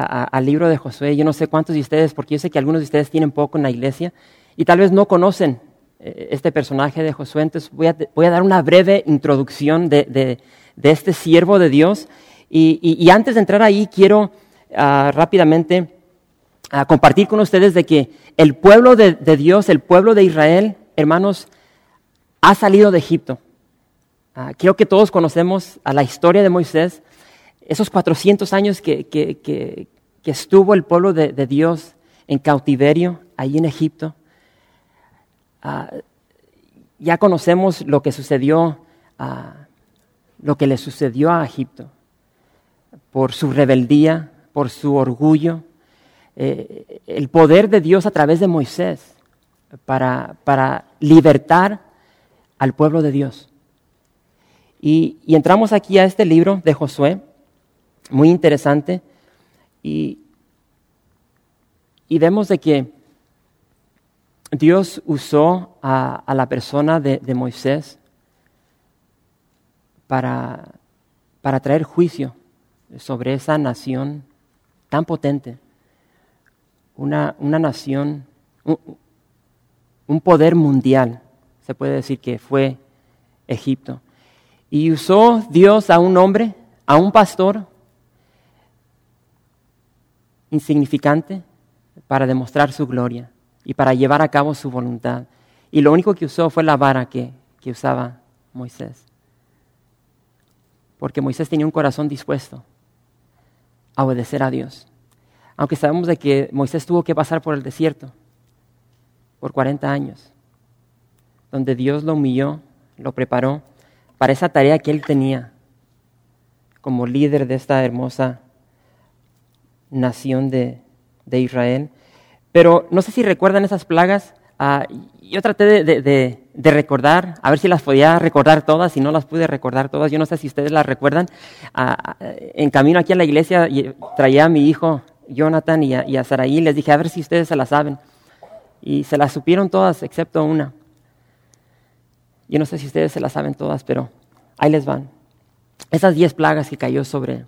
al libro de Josué, yo no sé cuántos de ustedes, porque yo sé que algunos de ustedes tienen poco en la iglesia y tal vez no conocen eh, este personaje de Josué, entonces voy a, dar una breve introducción de, este siervo de Dios. Y, antes de entrar ahí, quiero ah, rápidamente ah, compartir con ustedes de que el pueblo de, Dios, el pueblo de Israel, hermanos, ha salido de Egipto. Ah, creo que todos conocemos a la historia de Moisés, esos 400 años que, estuvo el pueblo de, Dios en cautiverio ahí en Egipto. Ah, ya conocemos lo que sucedió, ah, lo que le sucedió a Egipto por su rebeldía, por su orgullo, eh, el poder de Dios a través de Moisés para, para libertar al pueblo de Dios. Y, y, entramos aquí a este libro de Josué, muy interesante, y, y vemos de que Dios usó a, la persona de, Moisés para, para traer juicio sobre esa nación tan potente, una, una nación, un, un, poder mundial, se puede decir que fue Egipto. Y usó Dios a un hombre, a un pastor insignificante, para demostrar su gloria y para llevar a cabo su voluntad. Y lo único que usó fue la vara que, usaba Moisés. Porque Moisés tenía un corazón dispuesto a obedecer a Dios. Aunque sabemos de que Moisés tuvo que pasar por el desierto por 40 años, donde Dios lo humilló, lo preparó para esa tarea que él tenía como líder de esta hermosa nación de, Israel. Pero no sé si recuerdan esas plagas. Ah, yo traté de, recordar, a ver si las podía recordar todas, si no las pude recordar todas. Yo no sé si ustedes las recuerdan. Ah, ah, en camino aquí a la iglesia traía a mi hijo Jonathan y a, y a Saraí. Les dije, a ver si ustedes se las saben. Y se las supieron todas, excepto una. Yo no sé si ustedes se las saben todas, pero ahí les van. Esas diez plagas que cayó sobre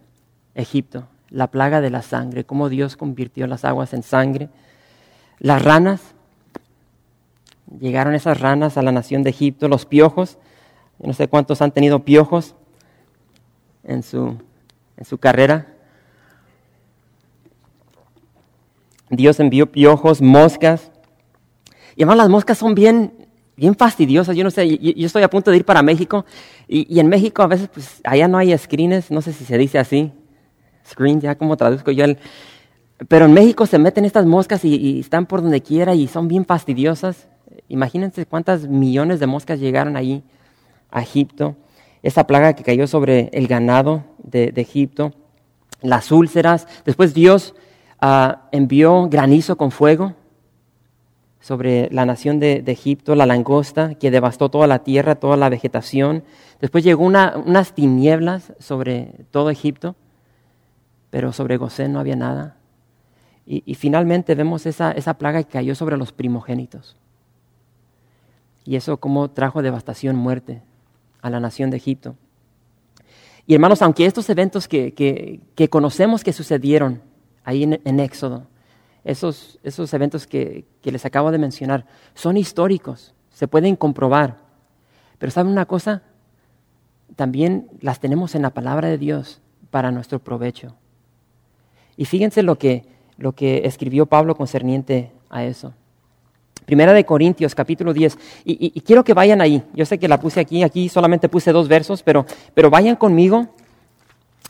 Egipto, la plaga de la sangre, cómo Dios convirtió las aguas en sangre las ranas, llegaron esas ranas a la nación de Egipto, los piojos, no sé cuántos han tenido piojos en su, en su carrera. Dios envió piojos, moscas. Y además las moscas son bien, bien fastidiosas. Yo no sé, yo, estoy a punto de ir para México y, y, en México a veces, pues allá no hay screens, no sé si se dice así. Screen, ya como traduzco yo el, pero en México se meten estas moscas y, están por donde quiera y son bien fastidiosas. Imagínense cuántas millones de moscas llegaron ahí a Egipto. Esa plaga que cayó sobre el ganado de, Egipto, las úlceras. Después Dios ah, envió granizo con fuego sobre la nación de, Egipto, la langosta que devastó toda la tierra, toda la vegetación. Después llegó unas tinieblas sobre todo Egipto, pero sobre Gosén no había nada. Y, finalmente vemos esa, esa plaga que cayó sobre los primogénitos. Y eso como trajo devastación, muerte a la nación de Egipto. Y hermanos, aunque estos eventos que, que, conocemos que sucedieron ahí en, Éxodo, esos, esos eventos que, que, les acabo de mencionar, son históricos, se pueden comprobar. Pero ¿saben una cosa? También las tenemos en la palabra de Dios para nuestro provecho. Y fíjense lo que lo que escribió Pablo concerniente a eso. Primera de Corintios, capítulo 10. Y, quiero que vayan ahí. Yo sé que la puse aquí, aquí solamente puse dos versos, pero, pero vayan conmigo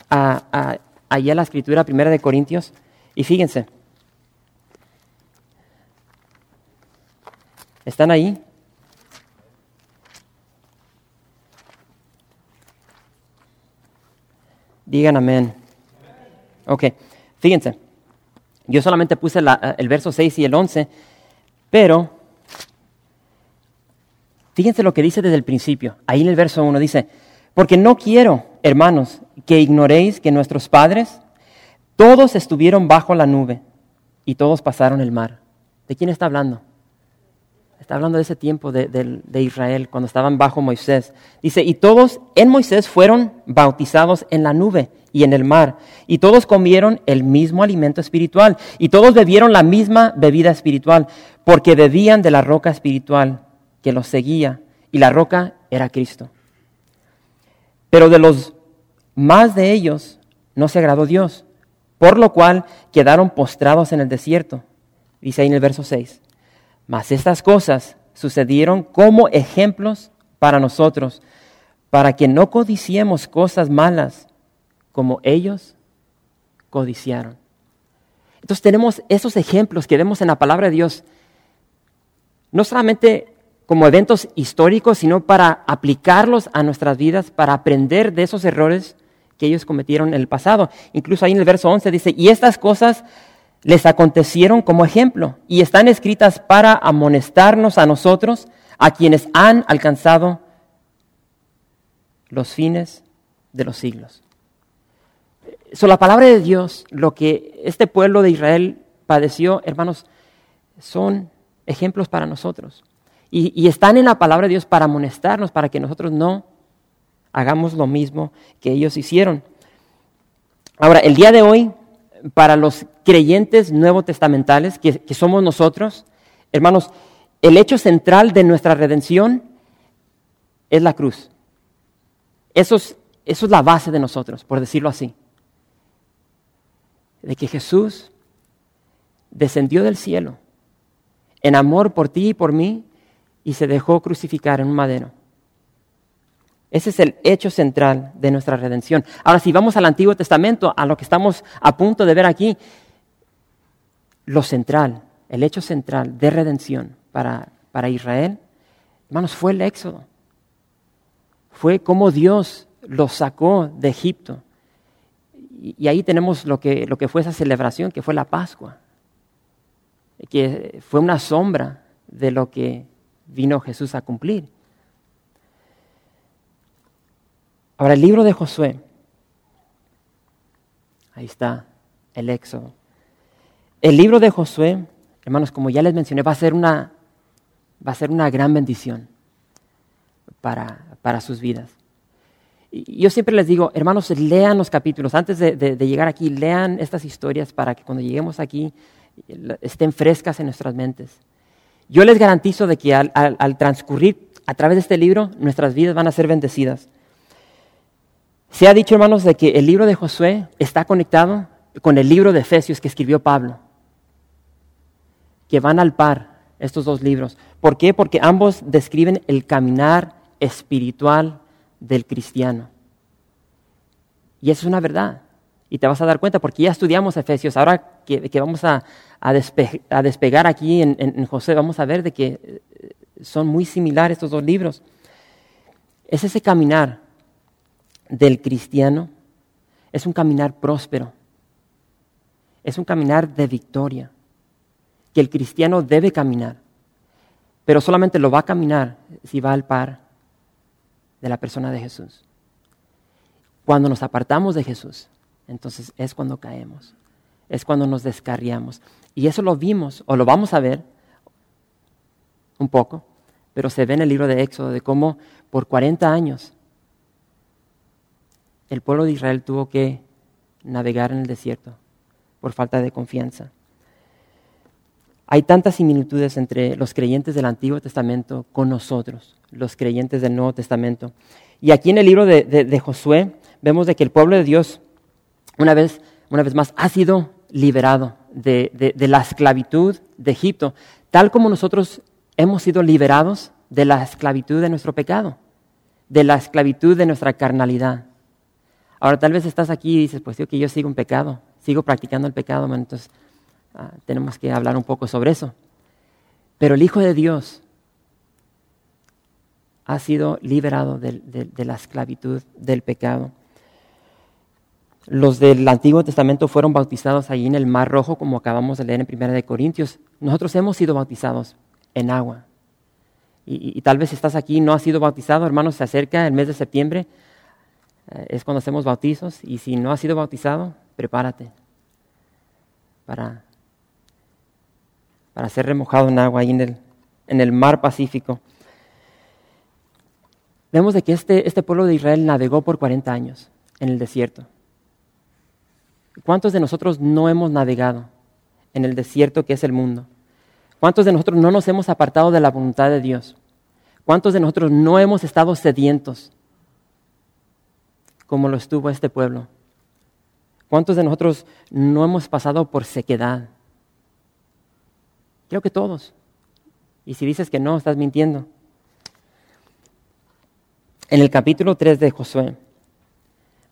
a, a, allá a la escritura, Primera de Corintios, y fíjense. ¿Están ahí? Digan amén. Ok, fíjense. Yo solamente puse el verso 6 y el 11, pero fíjense lo que dice desde el principio. Ahí en el verso 1 dice, porque no quiero, hermanos, que ignoréis que nuestros padres todos estuvieron bajo la nube y todos pasaron el mar. ¿De quién está hablando? Está hablando de ese tiempo de, Israel, cuando estaban bajo Moisés. Dice, y todos en Moisés fueron bautizados en la nube y en el mar, y todos comieron el mismo alimento espiritual, y todos bebieron la misma bebida espiritual, porque bebían de la roca espiritual que los seguía, y la roca era Cristo. Pero de los más de ellos no se agradó Dios, por lo cual quedaron postrados en el desierto. Dice ahí en el verso 6. Mas estas cosas sucedieron como ejemplos para nosotros, para que no codiciemos cosas malas como ellos codiciaron. Entonces tenemos esos ejemplos que vemos en la palabra de Dios, no solamente como eventos históricos, sino para aplicarlos a nuestras vidas, para aprender de esos errores que ellos cometieron en el pasado. Incluso ahí en el verso 11 dice, y estas cosas les acontecieron como ejemplo y están escritas para amonestarnos a nosotros, a quienes han alcanzado los fines de los siglos. So, la palabra de Dios, lo que este pueblo de Israel padeció, hermanos, son ejemplos para nosotros. Y, están en la palabra de Dios para amonestarnos, para que nosotros no hagamos lo mismo que ellos hicieron. Ahora, el día de hoy para los creyentes nuevo testamentales, que, somos nosotros, hermanos, el hecho central de nuestra redención es la cruz. Eso es, eso es la base de nosotros, por decirlo así. De que Jesús descendió del cielo en amor por ti y por mí y se dejó crucificar en un madero. Ese es el hecho central de nuestra redención. Ahora, si vamos al Antiguo Testamento, a lo que estamos a punto de ver aquí, lo central, el hecho central de redención para, para Israel, hermanos, fue el éxodo. Fue como Dios los sacó de Egipto. Y, ahí tenemos lo que, lo que fue esa celebración, que fue la Pascua, que fue una sombra de lo que vino Jesús a cumplir. Ahora, el libro de Josué, ahí está, el Éxodo. El libro de Josué, hermanos, como ya les mencioné, va a ser una, va a ser una gran bendición para, para sus vidas. Yo siempre les digo, hermanos, lean los capítulos. Antes de, llegar aquí, lean estas historias para que cuando lleguemos aquí estén frescas en nuestras mentes. Yo les garantizo de que al transcurrir a través de este libro, nuestras vidas van a ser bendecidas. Se ha dicho, hermanos, de que el libro de Josué está conectado con el libro de Efesios que escribió Pablo, que van al par estos dos libros. ¿Por qué? Porque ambos describen el caminar espiritual del cristiano. Y eso es una verdad. Y te vas a dar cuenta porque ya estudiamos Efesios. Ahora que, vamos a, despegar aquí en, en, José, vamos a ver de que eh, son muy similares estos dos libros. Es ese caminar del cristiano es un caminar próspero, es un caminar de victoria, que el cristiano debe caminar, pero solamente lo va a caminar si va al par de la persona de Jesús. Cuando nos apartamos de Jesús, entonces es cuando caemos, es cuando nos descarriamos. Y eso lo vimos, o lo vamos a ver un poco, pero se ve en el libro de Éxodo de cómo por 40 años el pueblo de Israel tuvo que navegar en el desierto por falta de confianza. Hay tantas similitudes entre los creyentes del Antiguo Testamento con nosotros, los creyentes del Nuevo Testamento. Y aquí en el libro de, Josué vemos de que el pueblo de Dios, una vez, una vez más, ha sido liberado de, la esclavitud de Egipto, tal como nosotros hemos sido liberados de la esclavitud de nuestro pecado, de la esclavitud de nuestra carnalidad. Ahora tal vez estás aquí y dices, pues yo que yo sigo un pecado, sigo practicando el pecado, entonces ah, tenemos que hablar un poco sobre eso. Pero el Hijo de Dios ha sido liberado de, la esclavitud del pecado. Los del Antiguo Testamento fueron bautizados ahí en el Mar Rojo, como acabamos de leer en Primera de Corintios. Nosotros hemos sido bautizados en agua. Y, tal vez estás aquí no has sido bautizado, hermanos, se acerca el mes de septiembre, eh, es cuando hacemos bautizos. Y si no has sido bautizado, prepárate para, para ser remojado en agua ahí en el, en el mar Pacífico. Vemos de que este, este pueblo de Israel navegó por 40 años en el desierto. ¿Cuántos de nosotros no hemos navegado en el desierto que es el mundo? ¿Cuántos de nosotros no nos hemos apartado de la voluntad de Dios? ¿Cuántos de nosotros no hemos estado sedientos como lo estuvo este pueblo? ¿Cuántos de nosotros no hemos pasado por sequedad? Creo que todos. Y si dices que no, estás mintiendo. En el capítulo 3 de Josué,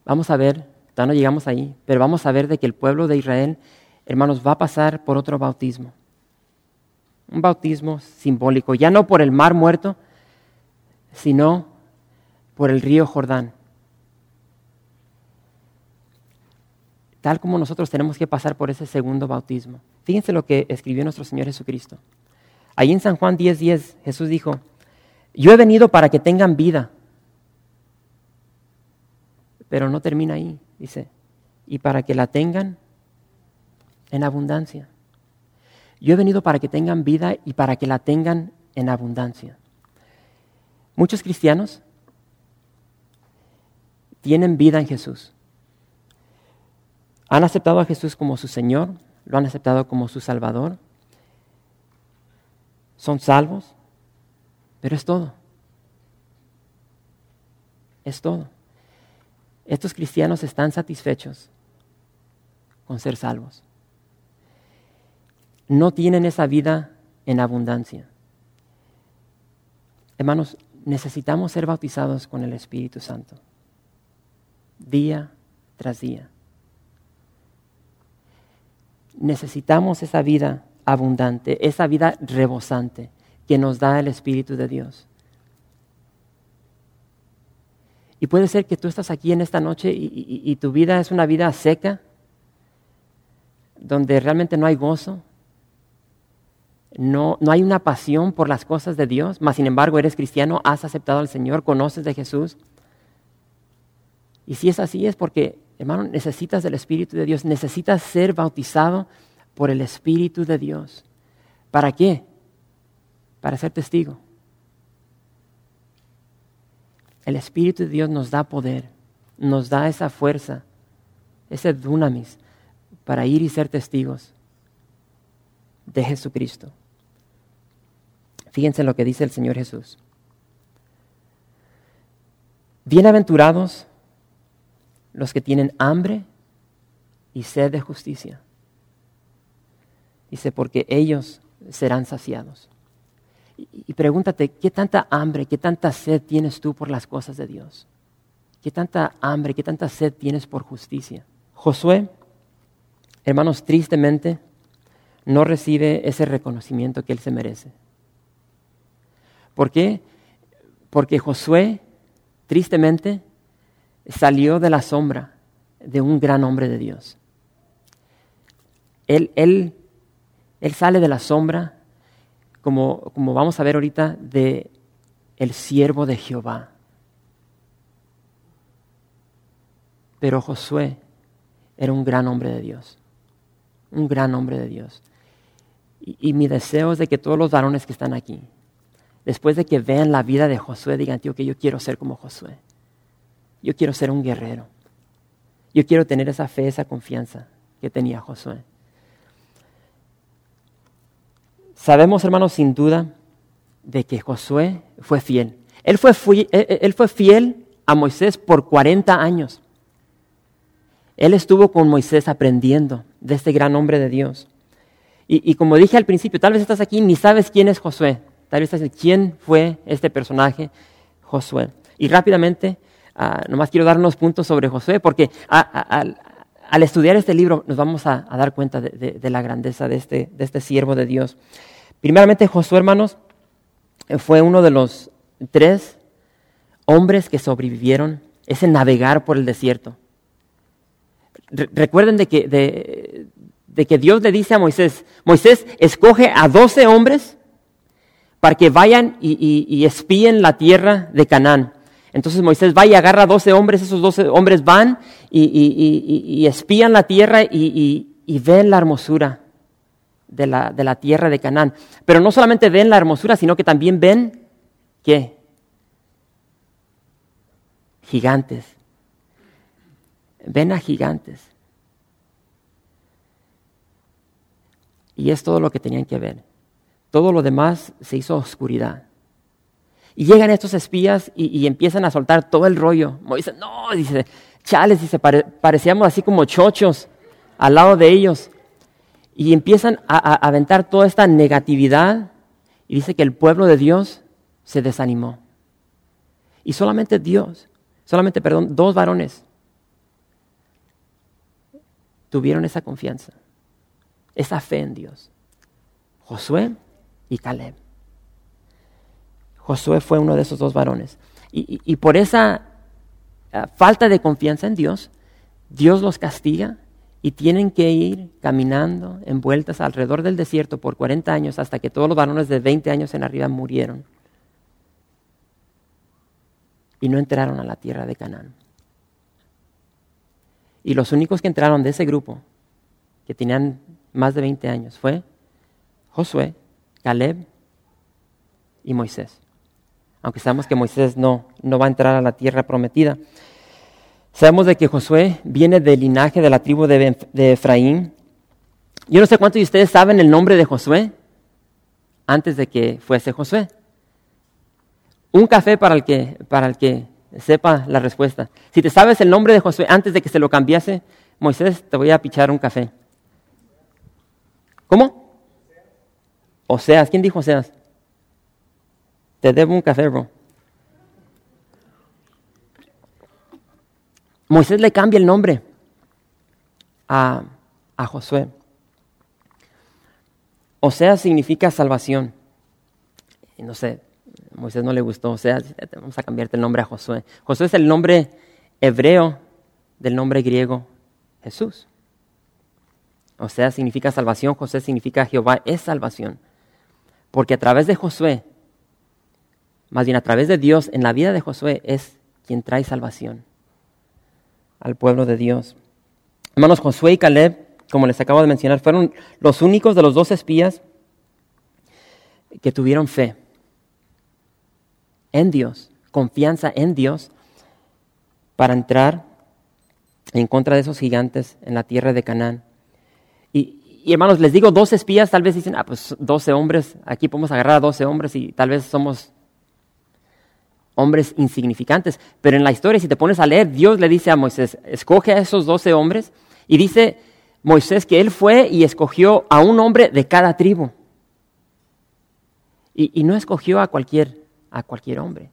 vamos a ver ya no llegamos ahí, pero vamos a ver de que el pueblo de Israel, hermanos, va a pasar por otro bautismo. Un bautismo simbólico, ya no por el mar muerto, sino por el río Jordán. Tal como nosotros tenemos que pasar por ese segundo bautismo. Fíjense lo que escribió nuestro Señor Jesucristo. Ahí en San Juan 10:10 10, Jesús dijo, yo he venido para que tengan vida. Pero no termina ahí dice, y para que la tengan en abundancia. Yo he venido para que tengan vida y para que la tengan en abundancia. Muchos cristianos tienen vida en Jesús. Han aceptado a Jesús como su Señor, lo han aceptado como su Salvador. Son salvos, pero es todo. Es todo. Estos cristianos están satisfechos con ser salvos. No tienen esa vida en abundancia. Hermanos, necesitamos ser bautizados con el Espíritu Santo, día tras día. Necesitamos esa vida abundante, esa vida rebosante que nos da el Espíritu de Dios. Y puede ser que tú estás aquí en esta noche y, tu vida es una vida seca, donde realmente no hay gozo, no, no hay una pasión por las cosas de Dios, mas sin embargo eres cristiano, has aceptado al Señor, conoces de Jesús. Y si es así es porque, hermano, necesitas del Espíritu de Dios, necesitas ser bautizado por el Espíritu de Dios. ¿Para qué? Para ser testigo. El Espíritu de Dios nos da poder, nos da esa fuerza, ese dunamis para ir y ser testigos de Jesucristo. Fíjense lo que dice el Señor Jesús. Bienaventurados los que tienen hambre y sed de justicia. Dice, porque ellos serán saciados. Y, pregúntate, ¿qué tanta hambre, qué tanta sed tienes tú por las cosas de Dios? ¿Qué tanta hambre, qué tanta sed tienes por justicia? Josué, hermanos, tristemente no recibe ese reconocimiento que él se merece. ¿Por qué? Porque Josué, tristemente, salió de la sombra de un gran hombre de Dios. Él, él, él sale de la sombra como, vamos a ver ahorita, de el siervo de Jehová. Pero Josué era un gran hombre de Dios, un gran hombre de Dios. Y, y, mi deseo es de que todos los varones que están aquí, después de que vean la vida de Josué, digan, tío, que yo quiero ser como Josué. Yo quiero ser un guerrero. Yo quiero tener esa fe, esa confianza que tenía Josué. Sabemos, hermanos, sin duda, de que Josué fue fiel. Él fue, eh, eh, fiel a Moisés por 40 años. Él estuvo con Moisés aprendiendo de este gran hombre de Dios. Y, como dije al principio, tal vez estás aquí ni sabes quién es Josué. Tal vez estás ¿quién fue este personaje, Josué? Y rápidamente, uh, nomás quiero dar unos puntos sobre Josué, porque al estudiar este libro nos vamos a, dar cuenta de, la grandeza de este, de este siervo de Dios. Primeramente, Josué, hermanos, fue uno de los tres hombres que sobrevivieron ese navegar por el desierto. recuerden de que, de, que Dios le dice a Moisés, Moisés, escoge a doce hombres para que vayan y, espíen la tierra de Canaán. Entonces Moisés va y agarra a doce hombres, esos doce hombres van y, espían la tierra y, ven la hermosura de la, de la tierra de Canaán. Pero no solamente ven la hermosura, sino que también ven, ¿qué? Gigantes. Ven a gigantes. Y es todo lo que tenían que ver. Todo lo demás se hizo oscuridad. Y llegan estos espías y, empiezan a soltar todo el rollo. Moisés, no, dice, chales, dice, parecíamos así como chochos al lado de ellos. Y empiezan a, a aventar toda esta negatividad. Y dice que el pueblo de Dios se desanimó. Y solamente Dios, solamente, perdón, dos varones tuvieron esa confianza, esa fe en Dios. Josué y Caleb. Josué fue uno de esos dos varones. Y, por esa ah, falta de confianza en Dios, Dios los castiga y tienen que ir caminando en vueltas alrededor del desierto por 40 años hasta que todos los varones de 20 años en arriba murieron. Y no entraron a la tierra de Canaán. Y los únicos que entraron de ese grupo, que tenían más de 20 años, fue Josué, Caleb y Moisés. Aunque sabemos que Moisés no, no va a entrar a la tierra prometida. Sabemos de que Josué viene del linaje de la tribu de, de Efraín. Yo no sé cuántos de ustedes saben el nombre de Josué antes de que fuese Josué. Un café para el que, para el que sepa la respuesta. Si te sabes el nombre de Josué antes de que se lo cambiase, Moisés, te voy a pichar un café. ¿Cómo? Oseas. ¿Quién dijo Oseas? Te debo un café, bro. Moisés le cambia el nombre a, a Josué. Oseas significa salvación. No sé, Moisés no le gustó, o sea, vamos a cambiarte el nombre a Josué. Josué es el nombre hebreo del nombre griego Jesús. O sea, significa salvación, José significa Jehová es salvación. Porque a través de Josué, más bien a través de Dios, en la vida de Josué es quien trae salvación al pueblo de Dios. Hermanos, Josué y Caleb, como les acabo de mencionar, fueron los únicos de los dos espías que tuvieron fe en Dios, confianza en Dios, para entrar en contra de esos gigantes en la tierra de Canaán. Y, hermanos, les digo, dos espías, tal vez dicen, ah, pues 12 hombres, aquí podemos agarrar a 12 hombres y tal vez somos hombres insignificantes. Pero en la historia, si te pones a leer, Dios le dice a Moisés, escoge a esos 12 hombres y dice Moisés que él fue y escogió a un hombre de cada tribu. y no escogió a cualquier a cualquier hombre.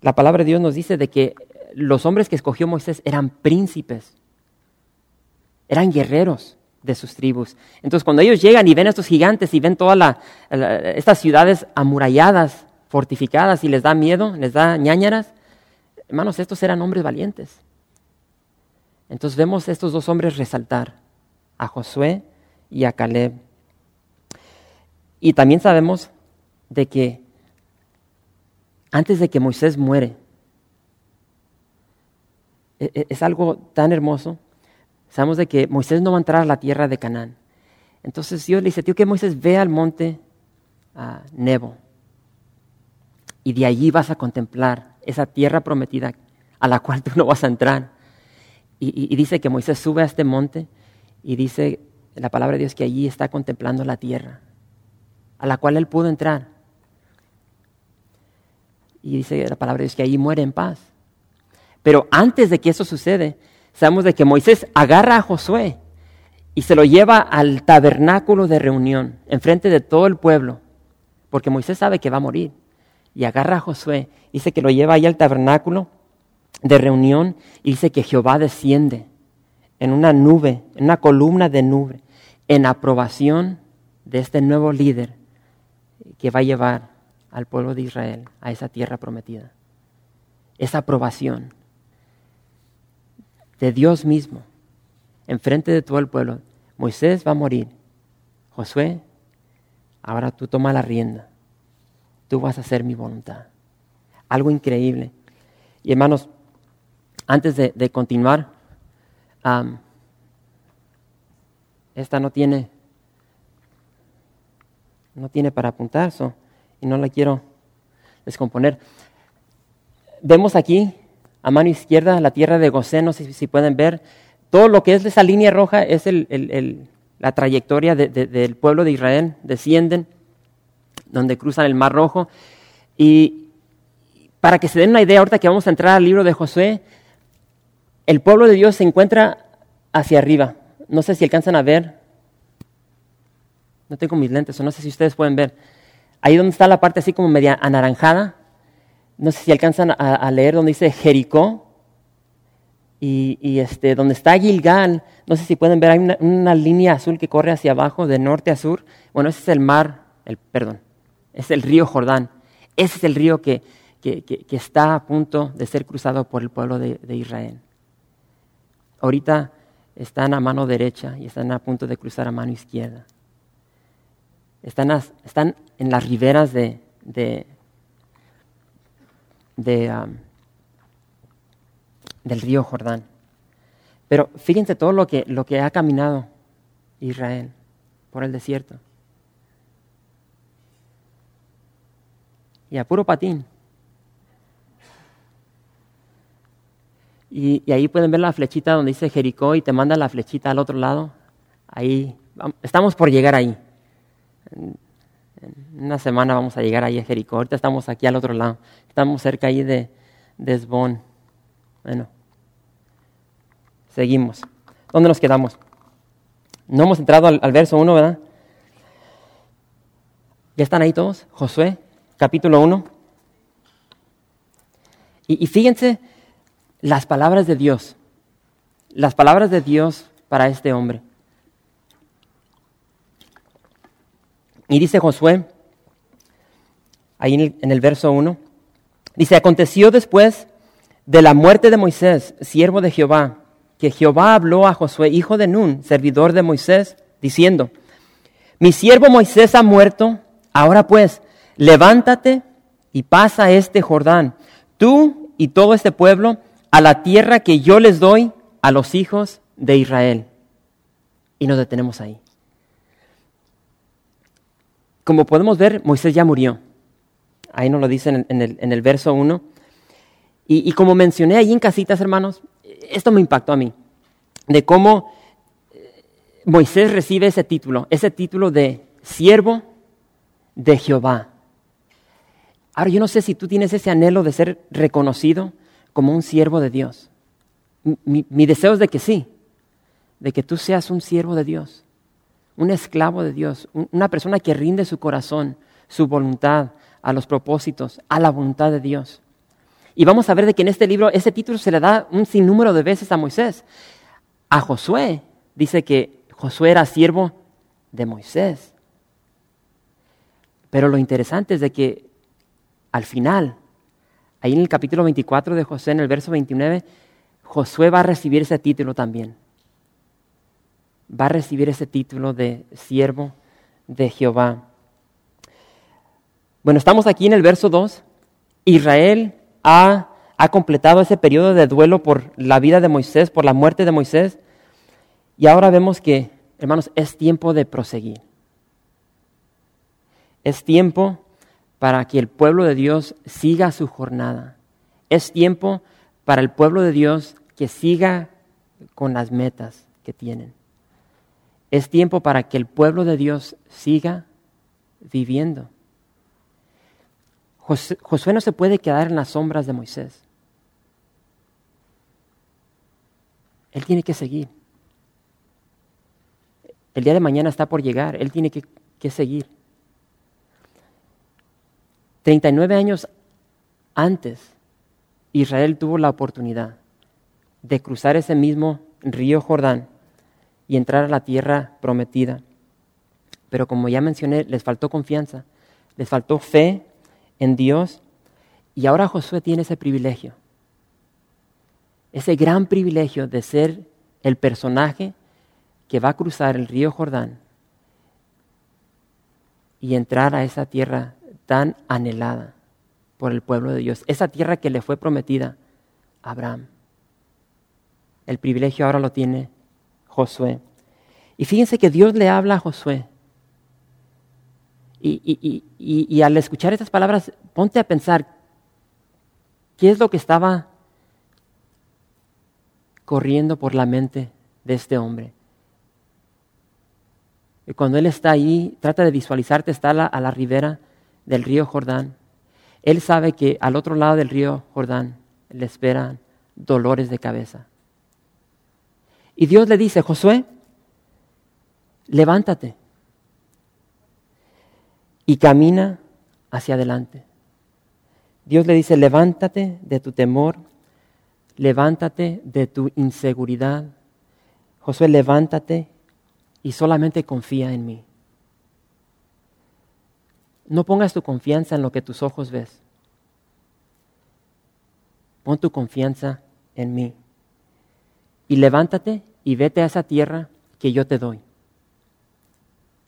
La palabra de Dios nos dice de que los hombres que escogió Moisés eran príncipes, eran guerreros de sus tribus. Entonces cuando ellos llegan y ven a estos gigantes y ven todas estas ciudades amuralladas, fortificadas y les da miedo, les da ñañaras, hermanos, estos eran hombres valientes. Entonces vemos a estos dos hombres resaltar, a Josué y a Caleb. Y también sabemos de que antes de que Moisés muere. E, e, es algo tan hermoso. Sabemos de que Moisés no va a entrar a la tierra de Canaán. Entonces Dios le dice, tío, que Moisés ve al monte Nebo. Y de allí vas a contemplar esa tierra prometida a la cual tú no vas a entrar. Y, dice que Moisés sube a este monte y dice la palabra de Dios que allí está contemplando la tierra a la cual él pudo entrar. Y dice la palabra de Dios que ahí muere en paz. Pero antes de que eso sucede, sabemos de que Moisés agarra a Josué y se lo lleva al tabernáculo de reunión, enfrente de todo el pueblo, porque Moisés sabe que va a morir. Y agarra a Josué, dice que lo lleva ahí al tabernáculo de reunión y dice que Jehová desciende en una nube, en una columna de nube, en aprobación de este nuevo líder que va a llevar al pueblo de Israel a esa tierra prometida. Esa aprobación de Dios mismo enfrente de todo el pueblo, Moisés va a morir. Josué, ahora tú toma la rienda. Tú vas a hacer mi voluntad. Algo increíble. Y hermanos, antes de, continuar, esta no tiene, no tiene para apuntar, y no la quiero descomponer. Vemos aquí, a mano izquierda, la tierra de Gosén, no sé si, pueden ver, todo lo que es esa línea roja es la trayectoria del pueblo de Israel, descienden, donde cruzan el Mar Rojo. Y para que se den una idea, ahorita que vamos a entrar al libro de Josué, el pueblo de Dios se encuentra hacia arriba. No sé si alcanzan a ver. No tengo mis lentes, o no sé si ustedes pueden ver. Ahí donde está la parte así como media anaranjada. No sé si alcanzan a, leer donde dice Jericó. Y, este, donde está Gilgal, no sé si pueden ver, hay una, línea azul que corre hacia abajo, de norte a sur. Bueno, ese es el mar, el, perdón, es el río Jordán. Ese es el río que, está a punto de ser cruzado por el pueblo de, de Israel. Ahorita están a mano derecha y están a punto de cruzar a mano izquierda. Están, están en las riberas de, de, del río Jordán. Pero fíjense todo lo que, lo que ha caminado Israel por el desierto. Y a puro patín. Y, ahí pueden ver la flechita donde dice Jericó y te manda la flechita al otro lado. Ahí, estamos por llegar ahí. Una semana vamos a llegar ahí a Jericó. Ahorita estamos aquí al otro lado. Estamos cerca ahí de, de Bueno, seguimos. ¿Dónde nos quedamos? No hemos entrado al, verso 1, ¿verdad? ¿Ya están ahí todos? Josué, capítulo 1. Y, y fíjense las palabras de Dios, las palabras de Dios para este hombre. Y dice Josué, ahí en el, verso 1, dice, aconteció después de la muerte de Moisés, siervo de Jehová, que Jehová habló a Josué, hijo de Nun, servidor de Moisés, diciendo, mi siervo Moisés ha muerto, ahora pues, levántate y pasa este Jordán, tú y todo este pueblo, a la tierra que yo les doy a los hijos de Israel. Y nos detenemos ahí. Como podemos ver, Moisés ya murió. Ahí nos lo dice en el, en el verso 1. Y, y, como mencioné ahí en casitas, hermanos, esto me impactó a mí. De cómo eh, Moisés recibe ese título, ese título de siervo de Jehová. Ahora, yo no sé si tú tienes ese anhelo de ser reconocido como un siervo de Dios. Mi, deseo es de que sí, de que tú seas un siervo de Dios, un esclavo de Dios, una persona que rinde su corazón, su voluntad a los propósitos, a la voluntad de Dios. Y vamos a ver de que en este libro ese título se le da un sinnúmero de veces a Moisés. A Josué dice que Josué era siervo de Moisés. Pero lo interesante es de que al final Ahí en el capítulo 24 de José, en el verso 29, Josué va a recibir ese título también. Va a recibir ese título de siervo de Jehová. Bueno, estamos aquí en el verso 2. Israel ha, ha completado ese periodo de duelo por la vida de Moisés, por la muerte de Moisés. Y ahora vemos que, hermanos, es tiempo de proseguir. Es tiempo para que el pueblo de Dios siga su jornada. Es tiempo para el pueblo de Dios que siga con las metas que tienen. Es tiempo para que el pueblo de Dios siga viviendo. Josué no se puede quedar en las sombras de Moisés. Él tiene que seguir. El día de mañana está por llegar. Él tiene que, seguir. 39 años antes, Israel tuvo la oportunidad de cruzar ese mismo río Jordán y entrar a la tierra prometida. Pero como ya mencioné, les faltó confianza, les faltó fe en Dios y ahora Josué tiene ese privilegio, ese gran privilegio de ser el personaje que va a cruzar el río Jordán y entrar a esa tierra tan anhelada por el pueblo de Dios, esa tierra que le fue prometida a Abraham. El privilegio ahora lo tiene Josué. Y fíjense que Dios le habla a Josué. Y, al escuchar estas palabras, ponte a pensar, ¿qué es lo que estaba corriendo por la mente de este hombre? Y cuando él está ahí, trata de visualizarte, está a la, a la ribera del río Jordán. Él sabe que al otro lado del río Jordán le esperan dolores de cabeza. Y Dios le dice, Josué, levántate y camina hacia adelante. Dios le dice, levántate de tu temor, levántate de tu inseguridad. Josué, levántate y solamente confía en mí. No pongas tu confianza en lo que tus ojos ves. Pon tu confianza en mí. Y levántate y vete a esa tierra que yo te doy.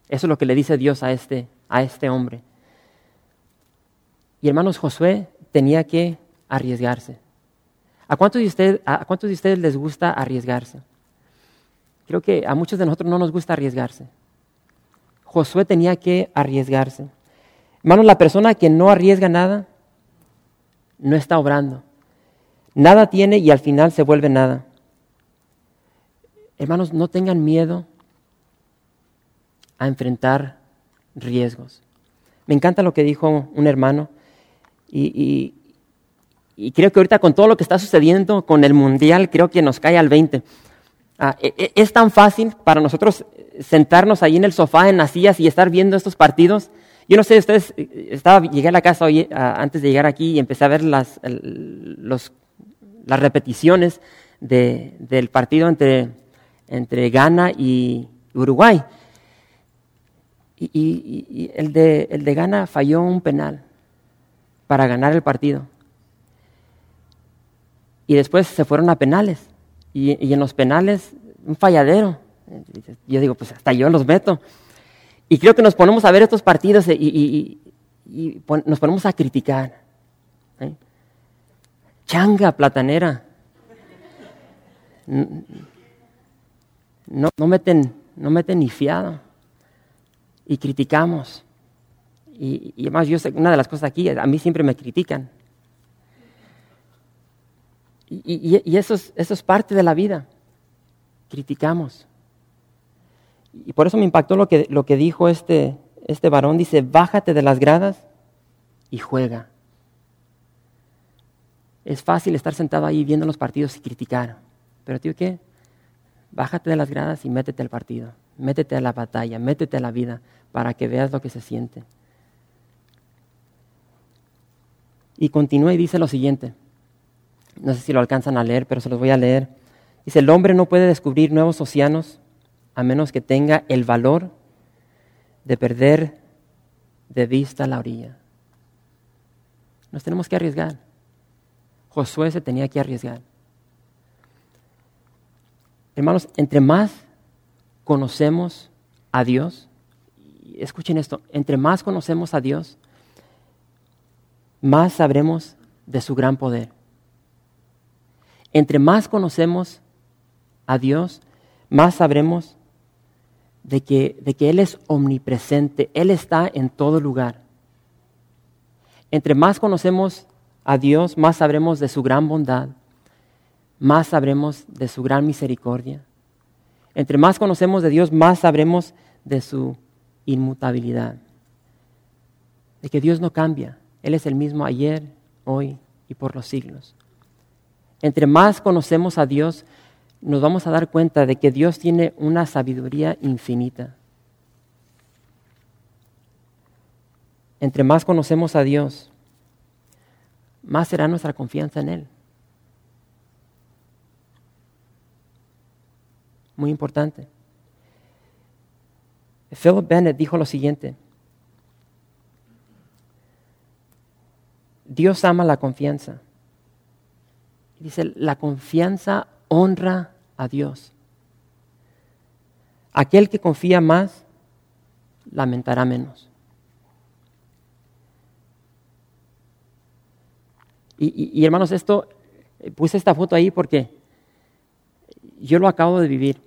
Eso es lo que le dice Dios a este, a este hombre. Y hermanos, Josué tenía que arriesgarse. ¿A cuántos, de ustedes, ¿A cuántos de ustedes les gusta arriesgarse? Creo que a muchos de nosotros no nos gusta arriesgarse. Josué tenía que arriesgarse. Hermanos, la persona que no arriesga nada, no está obrando. Nada tiene y al final se vuelve nada. Hermanos, no tengan miedo a enfrentar riesgos. Me encanta lo que dijo un hermano y, creo que ahorita con todo lo que está sucediendo con el mundial, creo que nos cae al 20. Ah, e, e, es tan fácil para nosotros sentarnos ahí en el sofá, en las sillas y estar viendo estos partidos. Yo no sé, ustedes, estaba, llegué a la casa hoy, antes de llegar aquí y empecé a ver las, las repeticiones del partido entre, entre Ghana y Uruguay. Y, el, de, el de Ghana falló un penal para ganar el partido. Y después se fueron a penales. Y, en los penales, un falladero. Yo digo, pues hasta yo los meto. Y creo que nos ponemos a ver estos partidos y, nos ponemos a criticar. ¿eh? Changa platanera. No, no, meten, no meten ni fiado y criticamos. Y, además, yo sé, una de las cosas aquí, a mí siempre me critican. Y, eso, es, eso es parte de la vida. Criticamos. Y por eso me impactó lo que, lo que dijo este, este varón. Dice, bájate de las gradas y juega. Es fácil estar sentado ahí viendo los partidos y criticar. Pero tío, ¿qué? Bájate de las gradas y métete al partido. Métete a la batalla, métete a la vida para que veas lo que se siente. Y continúa y dice lo siguiente. No sé si lo alcanzan a leer, pero se los voy a leer. Dice, el hombre no puede descubrir nuevos océanos a menos que tenga el valor de perder de vista la orilla. Nos tenemos que arriesgar. Josué se tenía que arriesgar. Hermanos, entre más conocemos a Dios, escuchen esto, entre más conocemos a Dios, más sabremos de su gran poder. Entre más conocemos a Dios, más sabremos de que, de que Él es omnipresente, Él está en todo lugar. Entre más conocemos a Dios, más sabremos de su gran bondad, más sabremos de su gran misericordia, entre más conocemos de Dios, más sabremos de su inmutabilidad. De que Dios no cambia. Él es el mismo ayer, hoy y por los siglos. Entre más conocemos a Dios, nos vamos a dar cuenta de que Dios tiene una sabiduría infinita. Entre más conocemos a Dios, más será nuestra confianza en Él. muy importante. Philip Bennett dijo lo siguiente. Dios ama la confianza. Dice, la confianza honra a Dios. Aquel que confía más, lamentará menos. Y, hermanos, esto, eh, puse esta foto ahí porque yo lo acabo de vivir.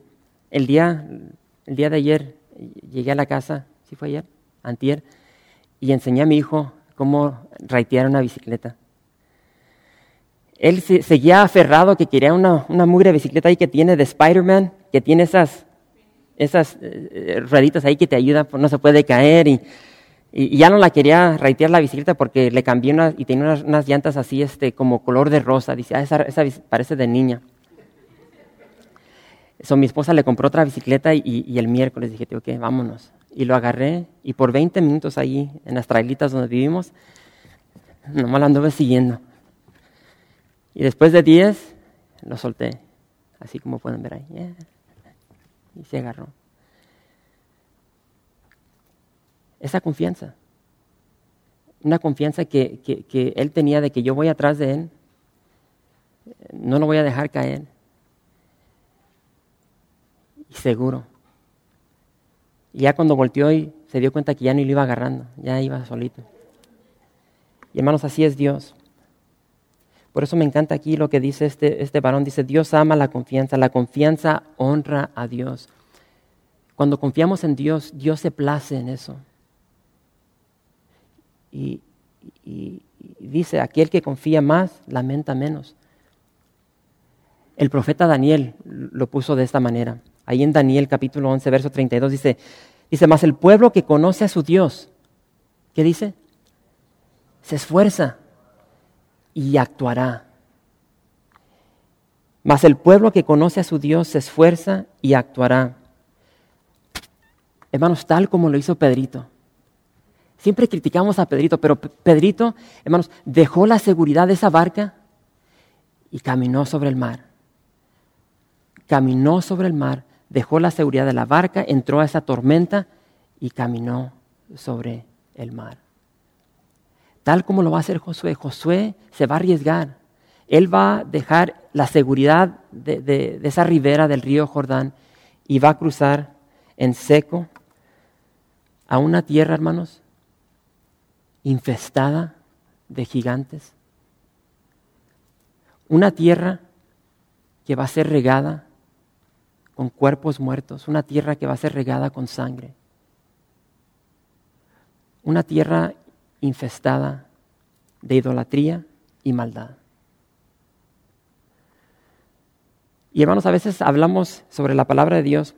El día, el día de ayer llegué a la casa, ¿sí fue ayer? Antier, y enseñé a mi hijo cómo raitear una bicicleta. Él seguía aferrado que quería una, una mugre bicicleta ahí que tiene de Spider-Man, que tiene esas, esas eh, rueditas ahí que te ayudan, pues no se puede caer y y, ya no la quería raitear la bicicleta porque le cambié una, y tenía unas, llantas así, este, como color de rosa. Dice, ah, esa, esa parece de niña. Eso, mi esposa le compró otra bicicleta y, el miércoles dije, ok, vámonos. Y lo agarré y por 20 minutos ahí, en las trailitas donde vivimos, nomás la anduve siguiendo. Y después de 10, lo solté, así como pueden ver ahí. Y se agarró. esa confianza. Una confianza que, él tenía de que yo voy atrás de él, no lo voy a dejar caer. Y seguro. Y ya cuando volteó y se dio cuenta que ya no lo iba agarrando, ya iba solito. Y hermanos, así es Dios. Por eso me encanta aquí lo que dice este, este varón. Dice, Dios ama la confianza, la confianza honra a Dios. Cuando confiamos en Dios, Dios se place en eso. Y, dice, aquel que confía más, lamenta menos. El profeta Daniel lo puso de esta manera. Ahí en Daniel capítulo 11, verso 32 dice, dice, más el pueblo que conoce a su Dios, ¿qué dice? Se esfuerza y actuará. Mas el pueblo que conoce a su Dios se esfuerza y actuará. Hermanos, tal como lo hizo Pedrito. Siempre criticamos a Pedrito, pero Pedrito, hermanos, dejó la seguridad de esa barca y caminó sobre el mar. Caminó sobre el mar, dejó la seguridad de la barca, entró a esa tormenta y caminó sobre el mar. Tal como lo va a hacer Josué. Josué se va a arriesgar. Él va a dejar la seguridad de, esa ribera del río Jordán y va a cruzar en seco a una tierra, hermanos, infestada de gigantes. Una tierra que va a ser regada con cuerpos muertos, una tierra que va a ser regada con sangre. Una tierra infestada de idolatría y maldad. Y hermanos, a veces hablamos sobre la palabra de Dios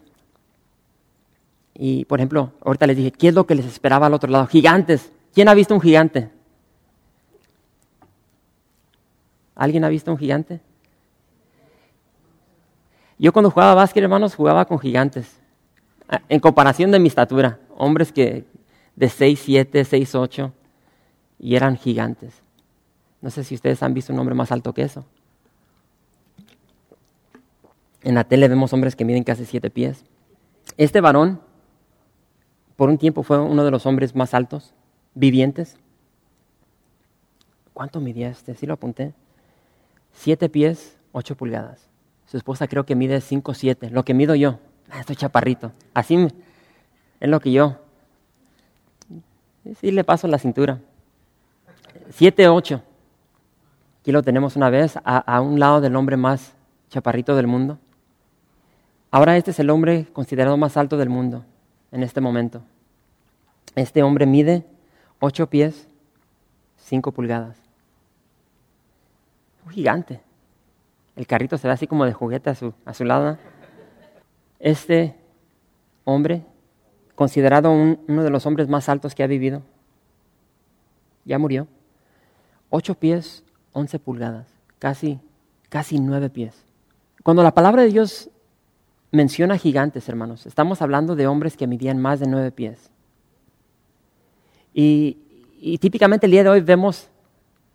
y, por ejemplo, ahorita les dije, ¿qué es lo que les esperaba al otro lado? Gigantes. ¿Quién ha visto un gigante? ¿Alguien ha visto un gigante? Yo cuando jugaba básquet, hermanos, jugaba con gigantes. En comparación de mi estatura, hombres que de 6, 7, 6, 8, y eran gigantes. No sé si ustedes han visto un hombre más alto que eso. En la tele vemos hombres que miden casi 7 pies. Este varón, por un tiempo, fue uno de los hombres más altos vivientes. ¿Cuánto midía este? Sí lo apunté. Siete pies, ocho pulgadas. Su esposa creo que mide cinco, siete. Lo que mido yo. Ah, estoy chaparrito. Así es lo que yo. Sí le paso la cintura. Siete, ocho. Aquí lo tenemos una vez a, a un lado del hombre más chaparrito del mundo. Ahora este es el hombre considerado más alto del mundo en este momento. Este hombre mide 8 pies, 5 pulgadas. Un gigante. El carrito se ve así como de juguete a su, a su lado. Este hombre, considerado uno de los hombres más altos que ha vivido, ya murió. 8 pies, 11 pulgadas, casi, casi 9 pies. Cuando la palabra de Dios menciona gigantes, hermanos, estamos hablando de hombres que midían más de 9 pies. Y, típicamente el día de hoy vemos,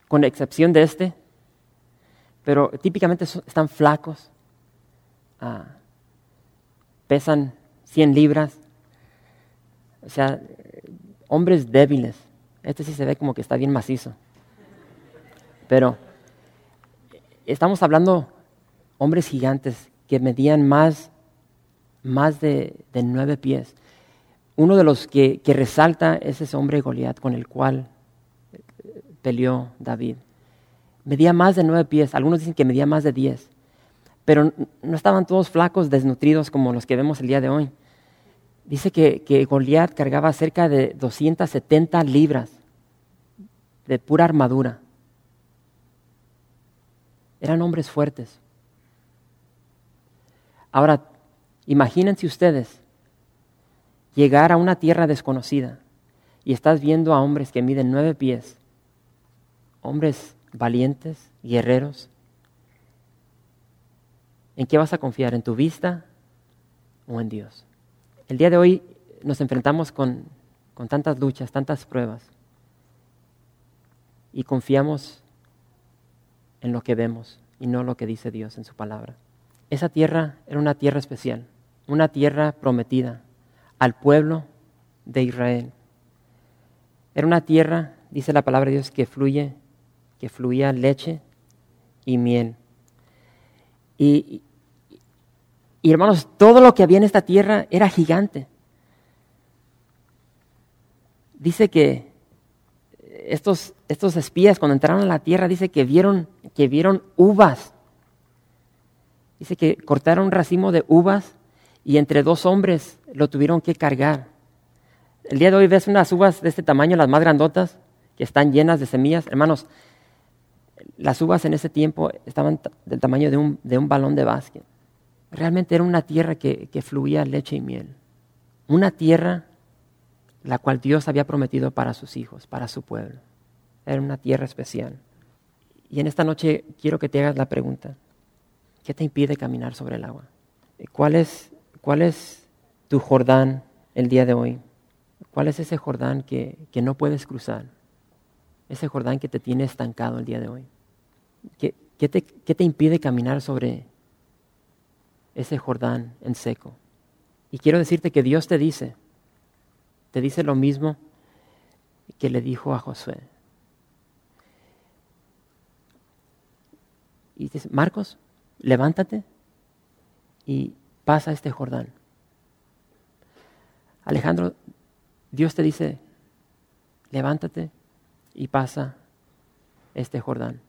con excepción de este, pero típicamente están flacos, ah, pesan 100 libras, o sea, hombres débiles. Este sí se ve como que está bien macizo. Pero estamos hablando hombres gigantes que medían más, más de, nueve pies. Uno de los que, que resalta es ese hombre Goliat con el cual eh, peleó David. Medía más de nueve pies, algunos dicen que medía más de diez, pero no estaban todos flacos, desnutridos como los que vemos el día de hoy. Dice que, que Goliat cargaba cerca de 270 libras de pura armadura. Eran hombres fuertes. Ahora, imagínense ustedes llegar a una tierra desconocida y estás viendo a hombres que miden nueve pies, hombres valientes, guerreros. ¿En qué vas a confiar? ¿En tu vista o en Dios? El día de hoy nos enfrentamos con, con tantas luchas, tantas pruebas y confiamos en lo que vemos y no lo que dice Dios en su palabra. Esa tierra era una tierra especial, una tierra prometida al pueblo de Israel. Era una tierra, dice la palabra de Dios, que fluye, que fluía leche y miel. Y, y hermanos, todo lo que había en esta tierra era gigante. Dice que estos, estos espías cuando entraron a la tierra, dice que vieron, que vieron uvas. Dice que cortaron un racimo de uvas y entre dos hombres lo tuvieron que cargar. El día de hoy ves unas uvas de este tamaño, las más grandotas, que están llenas de semillas. Hermanos, las uvas en ese tiempo estaban del tamaño de un, de un balón de básquet. Realmente era una tierra que, que fluía leche y miel. Una tierra la cual Dios había prometido para sus hijos, para su pueblo. Era una tierra especial. Y en esta noche quiero que te hagas la pregunta, ¿qué te impide caminar sobre el agua? ¿Cuál es, cuál es tu Jordán el día de hoy? ¿Cuál es ese Jordán que, no puedes cruzar? Ese Jordán que te tiene estancado el día de hoy. ¿Qué, qué, ¿Qué te impide caminar sobre ese Jordán en seco? Y quiero decirte que Dios te dice, te dice lo mismo que le dijo a Josué. Y dice, Marcos, levántate y pasa este Jordán. Alejandro, Dios te dice, levántate y pasa este Jordán.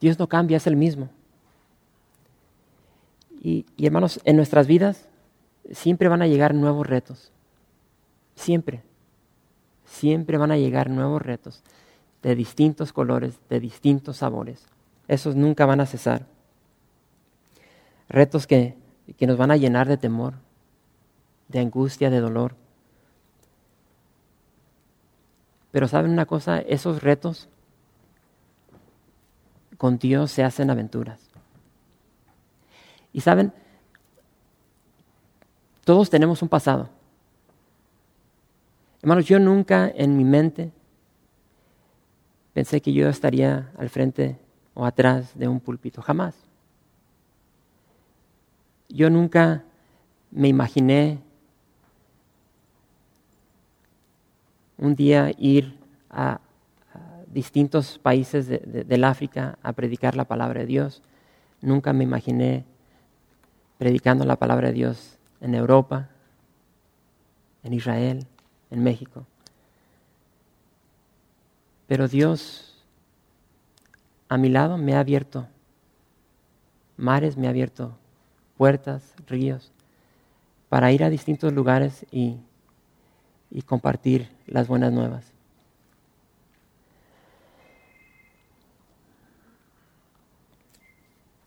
Dios no cambia, es el mismo. Y, y hermanos, en nuestras vidas siempre van a llegar nuevos retos. Siempre. Siempre van a llegar nuevos retos de distintos colores, de distintos sabores. Esos nunca van a cesar. Retos que, que nos van a llenar de temor, de angustia, de dolor. Pero saben una cosa, esos retos con Dios se hacen aventuras. Y saben, todos tenemos un pasado. Hermanos, yo nunca en mi mente pensé que yo estaría al frente o atrás de un púlpito, jamás. Yo nunca me imaginé un día ir a, distintos países del África a predicar la palabra de Dios. Nunca me imaginé predicando la palabra de Dios en Europa, en Israel en México. Pero Dios a mi lado me ha abierto mares, me ha abierto puertas, ríos, para ir a distintos lugares y, y compartir las buenas nuevas.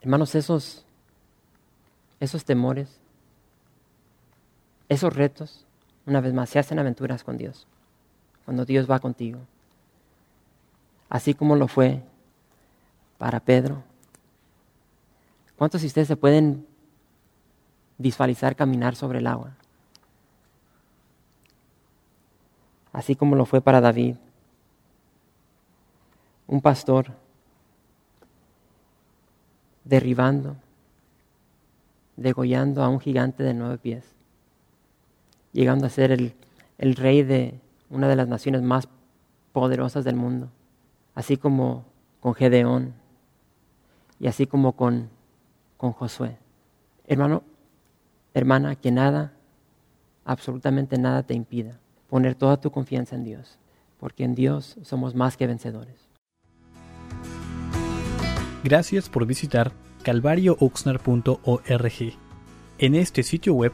Hermanos, esos, esos temores, esos retos, una vez más, se hacen aventuras con Dios, cuando Dios va contigo. Así como lo fue para Pedro. ¿Cuántos de ustedes se pueden visualizar caminar sobre el agua? Así como lo fue para David. Un pastor derribando, degollando a un gigante de nueve pies llegando a ser el, rey de una de las naciones más poderosas del mundo, así como con Gedeón y así como con, Josué. Hermano, hermana, que nada, absolutamente nada te impida poner toda tu confianza en Dios, porque en Dios somos más que vencedores. Gracias por visitar calvariooxnar.org. En este sitio web